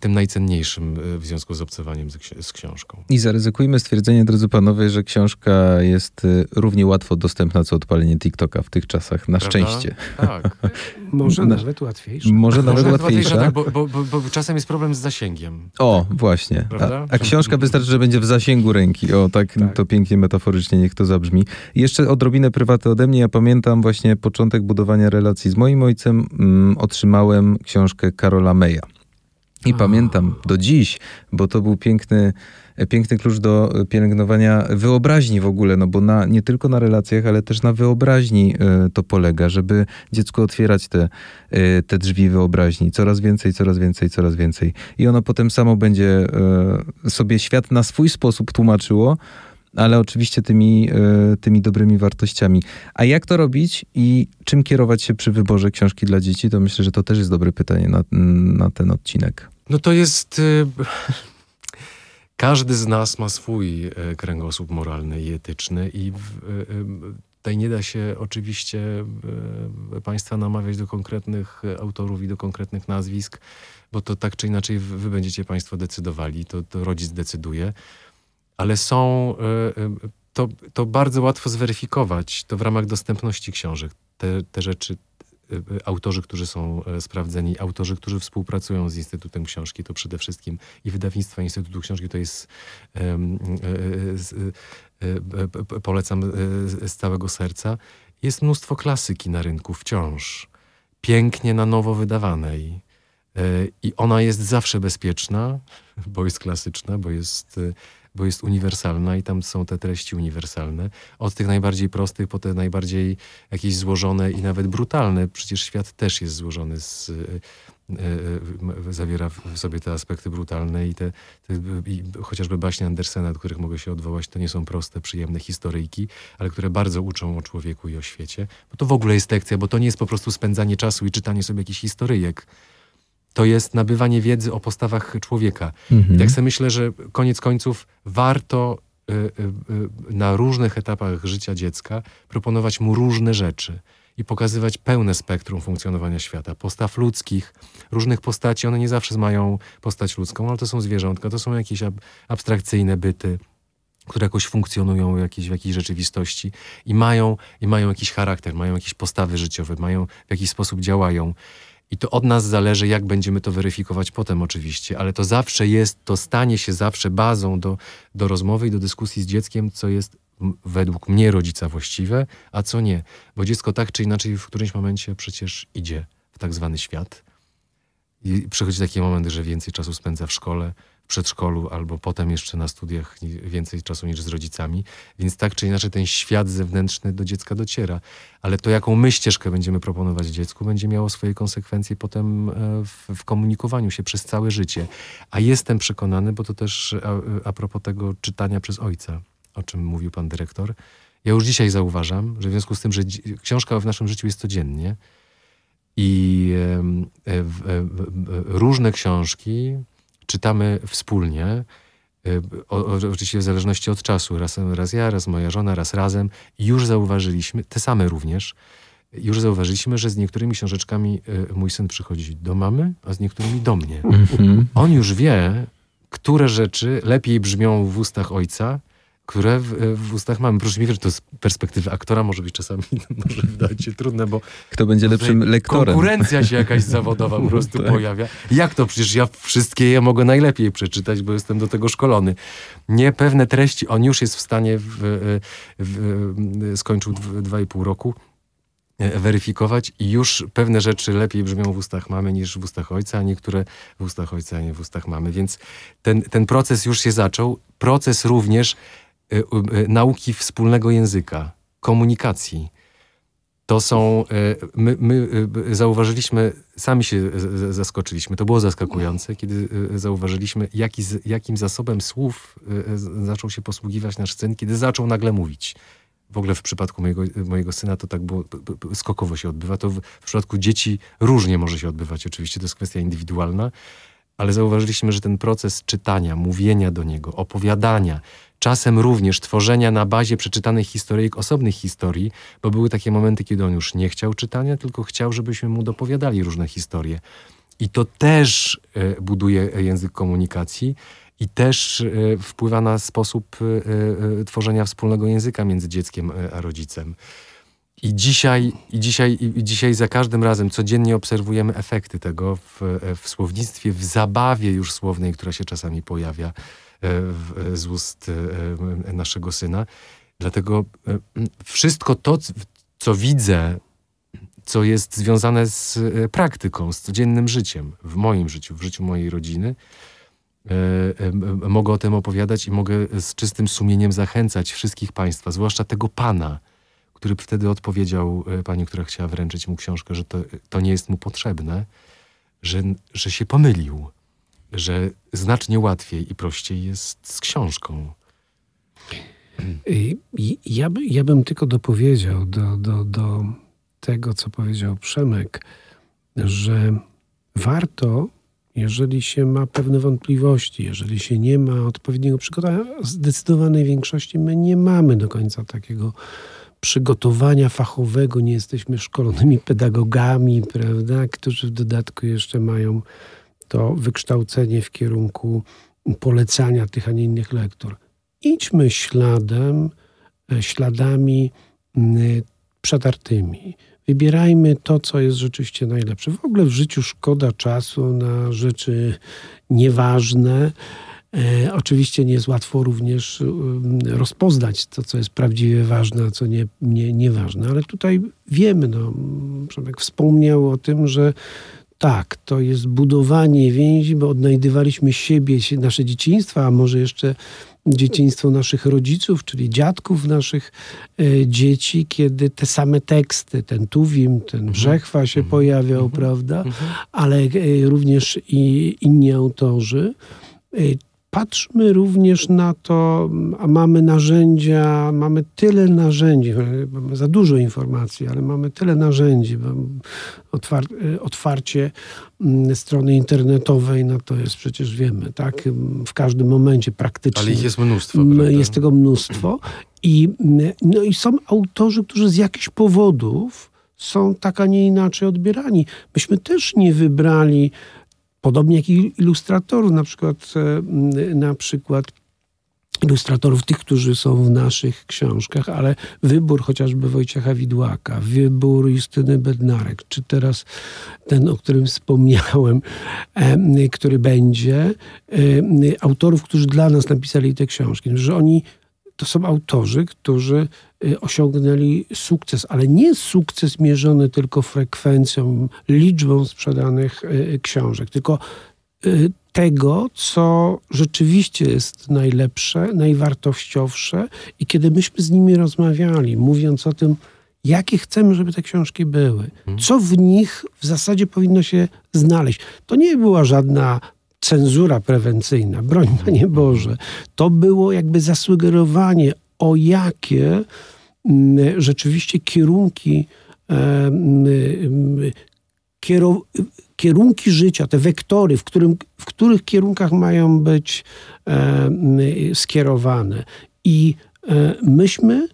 tym najcenniejszym e, w związku z obcowaniem z, z, książką. I zaryzykujmy stwierdzenie, drodzy panowie, że książka jest e, równie łatwo dostępna co odpalenie TikToka w tych czasach, na Prawda? szczęście. Tak. *laughs* Może na, nawet łatwiejsze. Może nawet Może łatwiejsza. Tak, bo, bo, bo, bo, czasem jest problem z zasięgiem. O, właśnie. A, a, książka wystarczy, że będzie w zasięgu ręki. O, tak, tak, to pięknie metaforycznie niech to zabrzmi. Jeszcze odrobinę prywaty ode mnie. Ja pamiętam właśnie początek budowania relacji z moim ojcem. Mm, otrzymałem książkę Karola Meja. I pamiętam do dziś, bo to był piękny, piękny klucz do pielęgnowania wyobraźni w ogóle, no bo na, nie tylko na relacjach, ale też na wyobraźni y, to polega, żeby dziecku otwierać te, y, te drzwi wyobraźni. Coraz więcej, coraz więcej, coraz więcej. I ono potem samo będzie y, sobie świat na swój sposób tłumaczyło, ale oczywiście tymi, tymi dobrymi wartościami. A jak to robić i czym kierować się przy wyborze książki dla dzieci, to myślę, że to też jest dobre pytanie na, na ten odcinek. No to jest. Y, *laughs* każdy z nas ma swój y, kręgosłup moralny i etyczny, i tutaj nie da się oczywiście Państwa namawiać do konkretnych autorów i do konkretnych nazwisk, bo to tak czy inaczej wy będziecie Państwo decydowali, to, to rodzic decyduje. Ale są. To, to bardzo łatwo zweryfikować, to w ramach dostępności książek. Te, te rzeczy Y, autorzy, którzy są e, sprawdzeni, autorzy, którzy współpracują z Instytutem Książki, to przede wszystkim i wydawnictwa Instytutu Książki, to jest polecam z całego serca. Jest mnóstwo klasyki na rynku wciąż, pięknie na nowo wydawanej. I ona jest zawsze bezpieczna, bo jest klasyczna, bo jest bo jest uniwersalna i tam są te treści uniwersalne. Od tych najbardziej prostych po te najbardziej jakieś złożone i nawet brutalne. Przecież świat też jest złożony z, e, e, zawiera w sobie te aspekty brutalne i te, te i chociażby baśnie Andersena, do których mogę się odwołać, to nie są proste, przyjemne historyjki, ale które bardzo uczą o człowieku i o świecie. Bo to w ogóle jest lekcja, bo to nie jest po prostu spędzanie czasu i czytanie sobie jakichś historyjek to jest nabywanie wiedzy o postawach człowieka. Mhm. I tak sobie myślę, że koniec końców warto y, y, y, na różnych etapach życia dziecka proponować mu różne rzeczy i pokazywać pełne spektrum funkcjonowania świata. Postaw ludzkich, różnych postaci, one nie zawsze mają postać ludzką, ale to są zwierzątka, to są jakieś ab abstrakcyjne byty, które jakoś funkcjonują w jakiejś, w jakiejś rzeczywistości i mają, i mają jakiś charakter, mają jakieś postawy życiowe, mają w jakiś sposób działają. I to od nas zależy, jak będziemy to weryfikować potem oczywiście, ale to zawsze jest, to stanie się zawsze bazą do, do rozmowy i do dyskusji z dzieckiem, co jest według mnie rodzica właściwe, a co nie. Bo dziecko tak czy inaczej w którymś momencie przecież idzie w tak zwany świat. I przychodzi taki moment, że więcej czasu spędza w szkole, przedszkolu albo potem jeszcze na studiach więcej czasu niż z rodzicami. Więc tak czy inaczej ten świat zewnętrzny do dziecka dociera. Ale to, jaką my ścieżkę będziemy proponować dziecku, będzie miało swoje konsekwencje potem e, w, w komunikowaniu się przez całe życie. A jestem przekonany, bo to też a, a propos tego czytania przez ojca, o czym mówił pan dyrektor, ja już dzisiaj zauważam, że w związku z tym, że książka w naszym życiu jest codziennie i e, e, różne książki czytamy wspólnie, y, o, oczywiście w zależności od czasu, raz, raz ja, raz moja żona, raz razem, już zauważyliśmy, te same również, już zauważyliśmy, że z niektórymi książeczkami y, mój syn przychodzi do mamy, a z niektórymi do mnie. Mm -hmm. On już wie, które rzeczy lepiej brzmią w ustach ojca, które w, w, ustach mamy. Proszę mi wierzyć, to z perspektywy aktora może być czasami *laughs* może wydać się trudne, bo... Kto będzie lepszym lektorem? Konkurencja się jakaś zawodowa po *laughs* prostu tak. pojawia. Jak to? Przecież ja wszystkie je mogę najlepiej przeczytać, bo jestem do tego szkolony. Nie pewne treści, on już jest w stanie, w, w, skończył dwa i pół roku, e, weryfikować i już pewne rzeczy lepiej brzmią w ustach mamy niż w ustach ojca, a niektóre w ustach ojca, a nie w ustach mamy. Więc ten, ten proces już się zaczął. Proces również nauki wspólnego języka, komunikacji. To są, y, my, my, zauważyliśmy, sami się zaskoczyliśmy, to było zaskakujące, kiedy zauważyliśmy, jaki, jakim zasobem słów zaczął się posługiwać nasz syn, kiedy zaczął nagle mówić. W ogóle w przypadku mojego, mojego syna to tak było, skokowo się odbywa. To w, w przypadku dzieci różnie może się odbywać, oczywiście, to jest kwestia indywidualna, ale zauważyliśmy, że ten proces czytania, mówienia do niego, opowiadania, czasem również tworzenia na bazie przeczytanych historyjek osobnych historii, bo były takie momenty, kiedy on już nie chciał czytania, tylko chciał, żebyśmy mu dopowiadali różne historie. I to też e, buduje język komunikacji i też e, wpływa na sposób e, tworzenia wspólnego języka między dzieckiem a rodzicem. I dzisiaj, i dzisiaj, i dzisiaj za każdym razem codziennie obserwujemy efekty tego w, w słownictwie, w zabawie już słownej, która się czasami pojawia z ust e, naszego syna. Dlatego e, wszystko to, co widzę, co jest związane z e, praktyką, z codziennym życiem, w moim życiu, w życiu mojej rodziny. Mogę o tym opowiadać i mogę z czystym sumieniem zachęcać wszystkich Państwa, zwłaszcza tego Pana, który wtedy odpowiedział pani, która chciała wręczyć mu książkę, że to, to nie jest mu potrzebne, że, że się pomylił, że znacznie łatwiej i prościej jest z książką. Ja, by, ja bym tylko dopowiedział do, do, do tego, co powiedział Przemek, że warto, jeżeli się ma pewne wątpliwości, jeżeli się nie ma odpowiedniego przygotowania, zdecydowanej większości my nie mamy do końca takiego przygotowania fachowego, nie jesteśmy szkolonymi pedagogami, prawda, którzy w dodatku jeszcze mają to wykształcenie w kierunku polecania tych, a nie innych lektur. Idźmy śladem, e, śladami przetartymi. Wybierajmy to, co jest rzeczywiście najlepsze. W ogóle w życiu szkoda czasu na rzeczy nieważne. E, oczywiście nie jest łatwo również rozpoznać to, co jest prawdziwie ważne, a co nie, nie, nieważne, ale tutaj wiemy, no, Przemek wspomniał o tym, że tak, to jest budowanie więzi, bo odnajdywaliśmy siebie, nasze dzieciństwa, a może jeszcze dzieciństwo naszych rodziców, czyli dziadków naszych e, dzieci, kiedy te same teksty, ten Tuwim, ten mhm. Brzechwa się mhm. pojawiał, mhm. prawda, ale e, również i inni autorzy. E, patrzmy również na to, a mamy narzędzia, mamy tyle narzędzi, mamy za dużo informacji, ale mamy tyle narzędzi. Otwar otwarcie mm, strony internetowej, no to jest przecież wiemy, tak? W każdym momencie praktycznie. Ale ich jest mnóstwo. Prawda? Jest tego mnóstwo. I, no i są autorzy, którzy z jakichś powodów są tak, a nie inaczej odbierani. Myśmy też nie wybrali Podobnie jak i ilustratorów, na przykład, e, na przykład ilustratorów, tych, którzy są w naszych książkach, ale wybór chociażby Wojciecha Widłaka, wybór Justyny Bednarek, czy teraz ten, o którym wspomniałem, e, który będzie, e, autorów, którzy dla nas napisali te książki, że oni to są autorzy, którzy y, osiągnęli sukces, ale nie sukces mierzony tylko frekwencją, liczbą sprzedanych y, książek, tylko y, tego, co rzeczywiście jest najlepsze, najwartościowsze i kiedy myśmy z nimi rozmawiali, mówiąc o tym, jakie chcemy, żeby te książki były, mhm. co w nich w zasadzie powinno się znaleźć. To nie była żadna cenzura prewencyjna, broń Panie Boże, to było jakby zasugerowanie, o jakie mm, rzeczywiście kierunki, e, mm, kierunki życia, te wektory, w, którym, w których kierunkach mają być e, mm, skierowane. I e, myśmy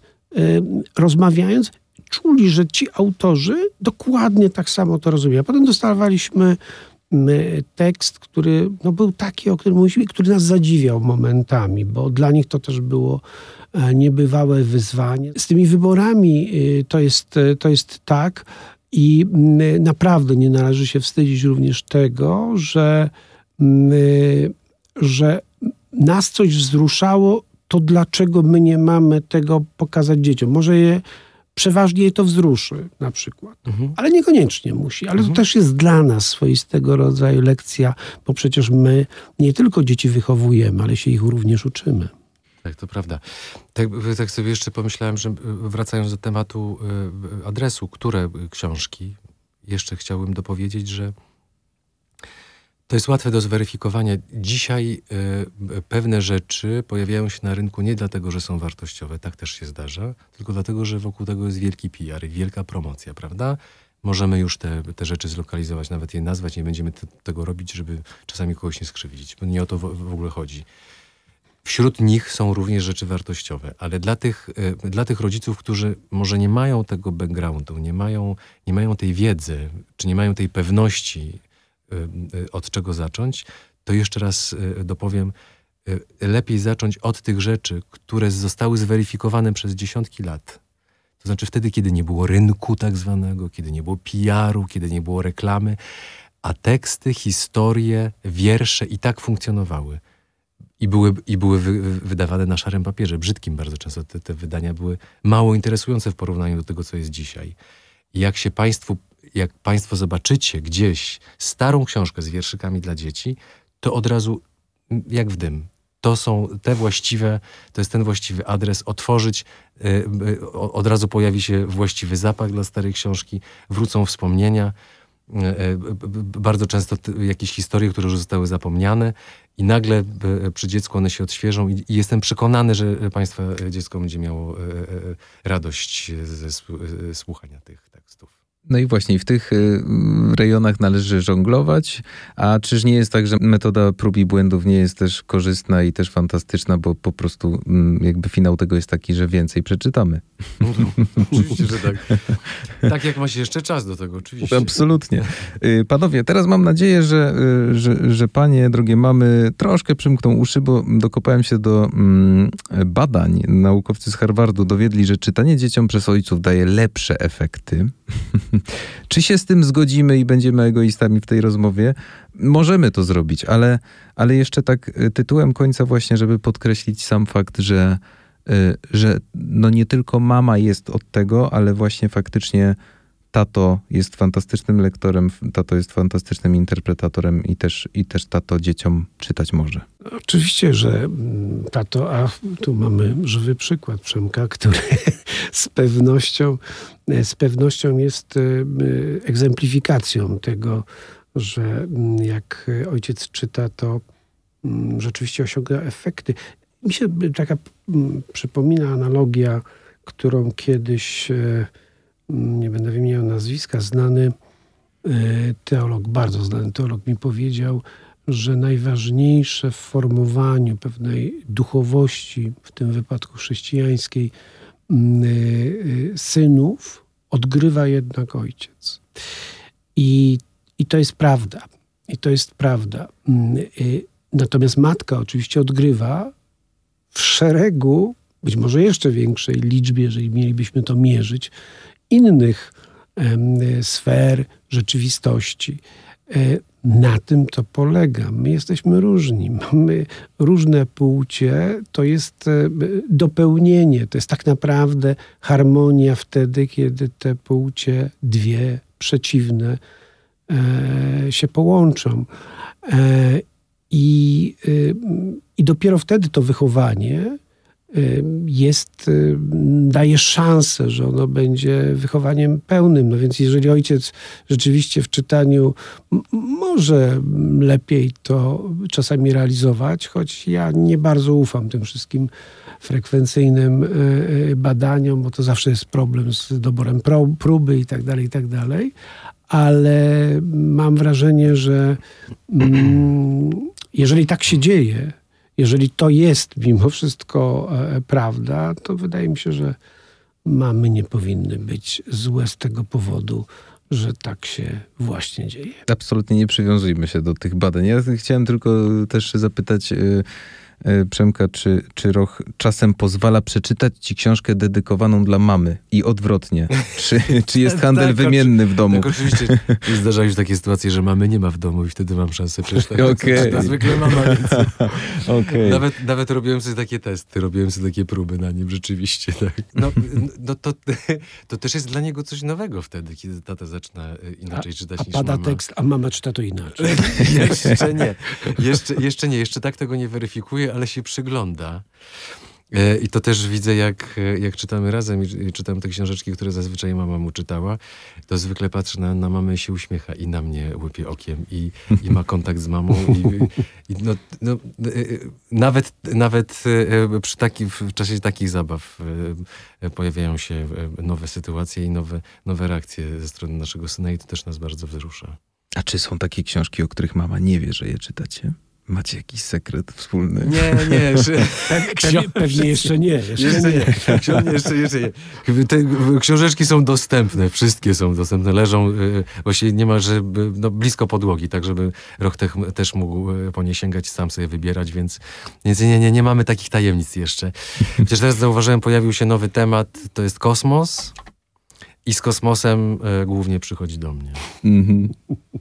rozmawiając, czuli, że ci autorzy dokładnie tak samo to rozumieją. Potem dostawaliśmy tekst, który no, był taki, o którym mówiliśmy, który nas zadziwiał momentami, bo dla nich to też było e, niebywałe wyzwanie. Z tymi wyborami y, to jest, e, to jest tak i naprawdę nie należy się wstydzić również tego, że, że nas coś wzruszało, to dlaczego my nie mamy tego pokazać dzieciom? Może je przeważnie je to wzruszy na przykład. Mhm. Ale niekoniecznie musi. Ale mhm. to też jest dla nas swoistego rodzaju lekcja, bo przecież my nie tylko dzieci wychowujemy, ale się ich również uczymy. Tak, to prawda. Tak, tak sobie jeszcze pomyślałem, że wracając do tematu y, adresu, które książki, jeszcze chciałbym dopowiedzieć, że to jest łatwe do zweryfikowania. Dzisiaj y, pewne rzeczy pojawiają się na rynku nie dlatego, że są wartościowe, tak też się zdarza, tylko dlatego, że wokół tego jest wielki PR wielka promocja, prawda? Możemy już te, te rzeczy zlokalizować, nawet je nazwać, nie będziemy te, tego robić, żeby czasami kogoś nie skrzywdzić, nie o to w, w ogóle chodzi. Wśród nich są również rzeczy wartościowe, ale dla tych, y, dla tych rodziców, którzy może nie mają tego backgroundu, nie mają, nie mają tej wiedzy, czy nie mają tej pewności, od czego zacząć, to jeszcze raz y, dopowiem, lepiej zacząć od tych rzeczy, które zostały zweryfikowane przez dziesiątki lat. To znaczy wtedy, kiedy nie było rynku tak zwanego, kiedy nie było PR-u, kiedy nie było reklamy, a teksty, historie, wiersze i tak funkcjonowały. I były, i były wy, wydawane na szarym papierze, brzydkim bardzo często. Te, te wydania były mało interesujące w porównaniu do tego, co jest dzisiaj. Jak się Państwu jak Państwo zobaczycie gdzieś starą książkę z wierszykami dla dzieci, to od razu jak w dym. To są te właściwe, to jest ten właściwy adres. Otworzyć, yy, od razu pojawi się właściwy zapach dla starej książki, wrócą wspomnienia. Yy, bardzo często jakieś historie, które już zostały zapomniane, i nagle przy dziecku one się odświeżą, i, jestem przekonany, że Państwa dziecko będzie miało radość ze słuchania tych tekstów. No i właśnie w tych y, rejonach należy żonglować, a czyż nie jest tak, że metoda prób i błędów nie jest też korzystna i też fantastyczna, bo po prostu mm, jakby finał tego jest taki, że więcej przeczytamy. No, oczywiście, że tak. *laughs* Tak jak ma się jeszcze czas do tego, oczywiście. Absolutnie. Y, panowie, teraz mam nadzieję, że, y, że, że panie, drogie mamy, troszkę przymkną uszy, bo dokopałem się do mm, badań. Naukowcy z Harvardu dowiedli, że czytanie dzieciom przez ojców daje lepsze efekty. Czy się z tym zgodzimy i będziemy egoistami w tej rozmowie? Możemy to zrobić, ale, ale jeszcze tak y, tytułem końca właśnie, żeby podkreślić sam fakt, że, y, że no nie tylko mama jest od tego, ale właśnie faktycznie tato jest fantastycznym lektorem, tato jest fantastycznym interpretatorem i też, i też tato dzieciom czytać może. Oczywiście, że mm, tato, a tu mamy żywy przykład Przemka, który *laughs* z pewnością, z pewnością jest y, egzemplifikacją tego, że mm, jak ojciec czyta, to mm, rzeczywiście osiąga efekty. Mi się taka przypomina analogia, którą kiedyś nie będę wymieniał nazwiska, znany e, teolog, bardzo znany teolog mi powiedział, że najważniejsze w formowaniu pewnej duchowości, w tym wypadku chrześcijańskiej, e, e, synów odgrywa jednak ojciec. I, I to jest prawda. I to jest prawda. Natomiast matka oczywiście odgrywa w szeregu, być może jeszcze większej liczbie, jeżeli mielibyśmy to mierzyć, innych sfer rzeczywistości. E, na tym to polega. My jesteśmy różni, mamy różne płcie, to jest e, dopełnienie, to jest tak naprawdę harmonia wtedy, kiedy te płcie dwie przeciwne e, się połączą. I, I dopiero wtedy to wychowanie jest, daje szansę, że ono będzie wychowaniem pełnym. No więc jeżeli ojciec rzeczywiście w czytaniu może lepiej to czasami realizować, choć ja nie bardzo ufam tym wszystkim frekwencyjnym e, e, badaniom, bo to zawsze jest problem z doborem próby i tak dalej, i tak dalej. Ale mam wrażenie, że mm, jeżeli tak się dzieje, jeżeli to jest mimo wszystko e, prawda, to wydaje mi się, że mamy nie powinny być złe z tego powodu, że tak się właśnie dzieje. Absolutnie nie przywiązujmy się do tych badań. Ja chciałem tylko też zapytać. Yy Przemka, czy, czy Roch czasem pozwala przeczytać ci książkę dedykowaną dla mamy i odwrotnie? *laughs* Czy, czy jest handel tak, wymienny w domu? Tak, oczywiście zdarzają się takie sytuacje, że mamy nie ma w domu i wtedy mam szansę przeczytać. *laughs* Okay. To zwykle mama, więc... *laughs* okay. nawet, nawet robiłem sobie takie testy, robiłem sobie takie próby na nim rzeczywiście. Tak. No, no to, to też jest dla niego coś nowego wtedy, kiedy tata zaczyna e, inaczej a, czytać a niż pada mama. tekst, a mama czyta to inaczej. jeszcze nie. Jeszcze, jeszcze nie. Jeszcze tak tego nie weryfikuje ale się przygląda. E, I to też widzę, jak, e, jak czytamy razem i czytam te książeczki, które zazwyczaj mama mu czytała, to zwykle patrzy na, na mamę i się uśmiecha i na mnie łypie okiem i, i ma kontakt z mamą. I, i no, no, e, nawet nawet przy taki, w czasie takich zabaw pojawiają się nowe sytuacje i nowe, nowe reakcje ze strony naszego syna i to też nas bardzo wzrusza. A czy są takie książki, o których mama nie wie, że je czytacie? Macie jakiś sekret wspólny? Nie, nie. Jeszcze, *laughs* pewnie, *laughs* pewnie jeszcze nie. Jeszcze, jeszcze nie. nie. Jeszcze, jeszcze nie. Te książeczki są dostępne, wszystkie są dostępne, leżą y, właściwie niemalże no, blisko podłogi, tak żeby Roch te, też mógł y, po nie sięgać sam sobie wybierać, więc, więc nie, nie, nie mamy takich tajemnic jeszcze. Chociaż teraz zauważyłem, pojawił się nowy temat, to jest kosmos. I z kosmosem e, głównie przychodzi do mnie. Mm-hmm.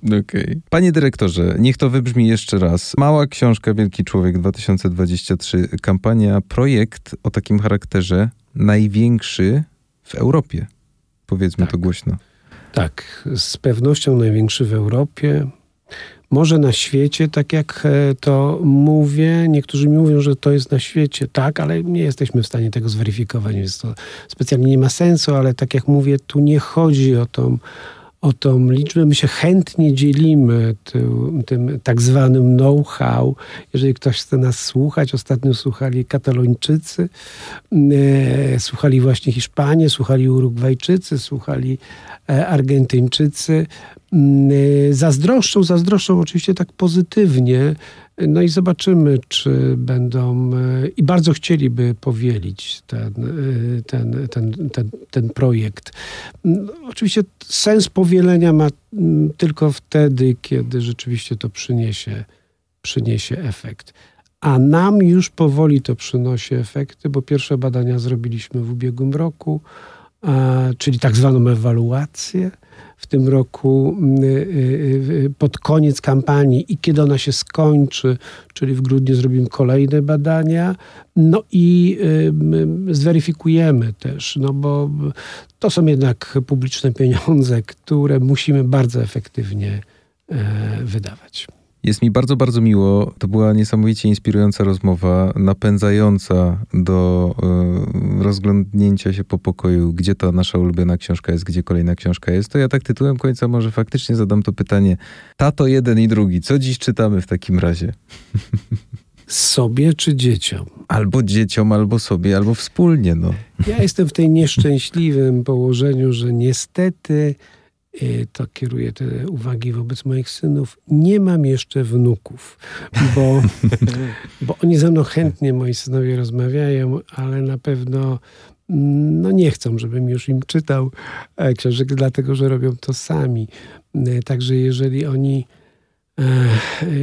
Okej. Okay. Panie dyrektorze, niech to wybrzmi jeszcze raz. Mała książka Wielki Człowiek 2023, kampania, projekt o takim charakterze największy w Europie. Powiedzmy tak. to głośno. Tak, z pewnością największy w Europie. Może na świecie, tak jak e, to mówię. Niektórzy mi mówią, że to jest na świecie. Tak, ale nie jesteśmy w stanie tego zweryfikować, więc to specjalnie nie ma sensu, ale tak jak mówię, tu nie chodzi o tą o tą liczbę. My się chętnie dzielimy tym, tym tak zwanym know-how. Jeżeli ktoś chce nas słuchać, ostatnio słuchali Katalończycy, e, słuchali właśnie Hiszpanie, słuchali Urugwajczycy, słuchali e, Argentyńczycy. Mm, e, zazdroszczą, zazdroszczą oczywiście tak pozytywnie no i zobaczymy, czy będą e, i bardzo chcieliby powielić ten, e, ten, ten, ten, ten projekt. No, oczywiście sens powielenia ma mm, tylko wtedy, kiedy rzeczywiście to przyniesie, przyniesie efekt. A nam już powoli to przynosi efekty, bo pierwsze badania zrobiliśmy w ubiegłym roku, czyli tak zwaną ewaluację w tym roku mm, y, y, y, pod koniec kampanii i kiedy ona się skończy, czyli w grudniu zrobimy kolejne badania, no i zweryfikujemy też, no bo to są jednak publiczne pieniądze, które musimy bardzo efektywnie e, wydawać. Jest mi bardzo, bardzo miło. To była niesamowicie inspirująca rozmowa, napędzająca do y, rozglądnięcia się po pokoju, gdzie ta nasza ulubiona książka jest, gdzie kolejna książka jest. To ja tak tytułem końca może faktycznie zadam to pytanie. Tato jeden i drugi, co dziś czytamy w takim razie? Sobie czy dzieciom? Albo dzieciom, albo sobie, albo wspólnie. No. Ja jestem w tej nieszczęśliwym położeniu, że niestety to kieruję te uwagi wobec moich synów. Nie mam jeszcze wnuków, bo, *laughs* bo oni ze mną chętnie, moi synowie, rozmawiają, ale na pewno mm, no nie chcą, żebym już im czytał e, książek, dlatego że robią to sami. E, także jeżeli oni e,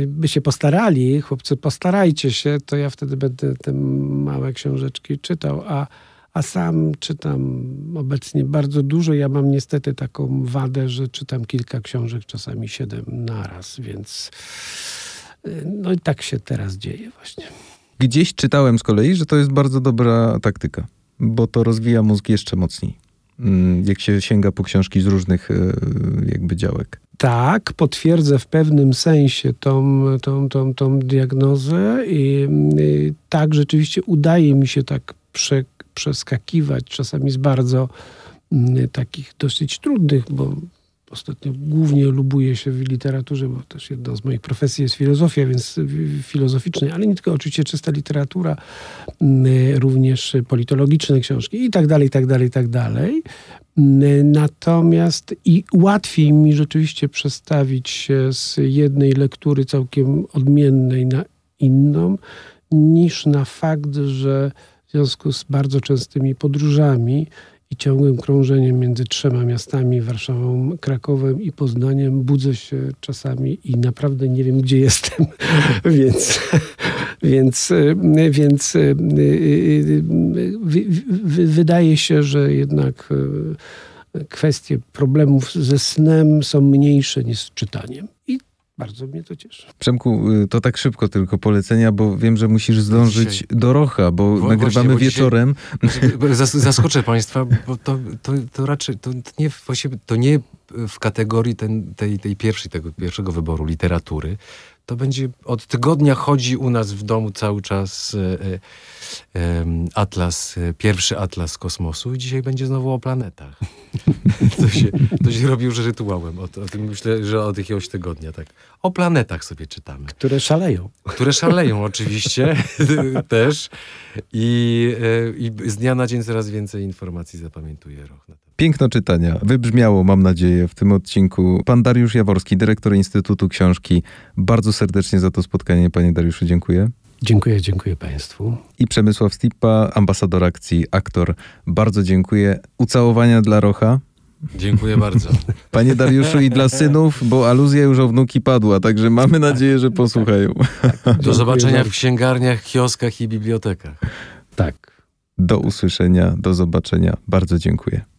by się postarali, chłopcy, postarajcie się, to ja wtedy będę te małe książeczki czytał, a a sam czytam obecnie bardzo dużo. Ja mam niestety taką wadę, że czytam kilka książek, czasami siedem naraz, więc y, no i tak się teraz dzieje właśnie. Gdzieś czytałem z kolei, że to jest bardzo dobra taktyka, bo to rozwija mózg jeszcze mocniej. Mm, jak się sięga po książki z różnych y, jakby działek. Tak, potwierdzę w pewnym sensie tą, tą, tą, tą diagnozę i, i y, tak rzeczywiście udaje mi się tak prze, przeskakiwać, czasami z bardzo mm, takich dosyć trudnych, bo ostatnio głównie lubuję się w literaturze, bo też jedną z moich profesji jest filozofia, więc filozoficznej, ale nie tylko oczywiście czysta literatura, mm, również politologiczne książki i tak dalej, i tak dalej, i tak dalej. Mm, natomiast i łatwiej mi rzeczywiście przestawić się z jednej lektury całkiem odmiennej na inną, niż na fakt, że w związku z bardzo częstymi podróżami i ciągłym krążeniem między trzema miastami, Warszawą, Krakowem i Poznaniem, budzę się czasami i naprawdę nie wiem, gdzie jestem. *laughs* więc, więc, więc wydaje się, że jednak kwestie problemów ze snem są mniejsze niż z czytaniem. Bardzo mnie to cieszy. Przemku, y, to tak szybko tylko polecenia, bo wiem, że musisz zdążyć dzisiaj. do Rocha, bo Właśnie, nagrywamy bo wieczorem. Dzisiaj, zaskoczę Państwa, bo to, to, to raczej to nie, właściwie, to nie w kategorii ten, tej, tej pierwszej, tego pierwszego wyboru literatury. To będzie od tygodnia chodzi u nas w domu cały czas e, e, atlas, e, pierwszy atlas kosmosu i dzisiaj będzie znowu o planetach. *laughs* to, się, to się robi już rytuałem. O, o tym myślę, że od jakiegoś tygodnia, tak. O planetach sobie czytamy. Które szaleją. Które szaleją oczywiście *laughs* też. I, I z dnia na dzień coraz więcej informacji zapamiętuje Roch. Piękno czytania. Wybrzmiało, mam nadzieję, w tym odcinku. Pan Dariusz Jaworski, dyrektor Instytutu Książki. Bardzo serdecznie za to spotkanie, panie Dariuszu, dziękuję. Dziękuję, dziękuję Państwu. I Przemysław Stippa, ambasador akcji, aktor. Bardzo dziękuję. Ucałowania dla Rocha. Dziękuję bardzo. *laughs* Panie Dariuszu i dla synów, bo aluzja już o wnuki padła, także mamy nadzieję, że posłuchają. Do zobaczenia w księgarniach, kioskach i bibliotekach. Tak. Do usłyszenia, do zobaczenia. Bardzo dziękuję.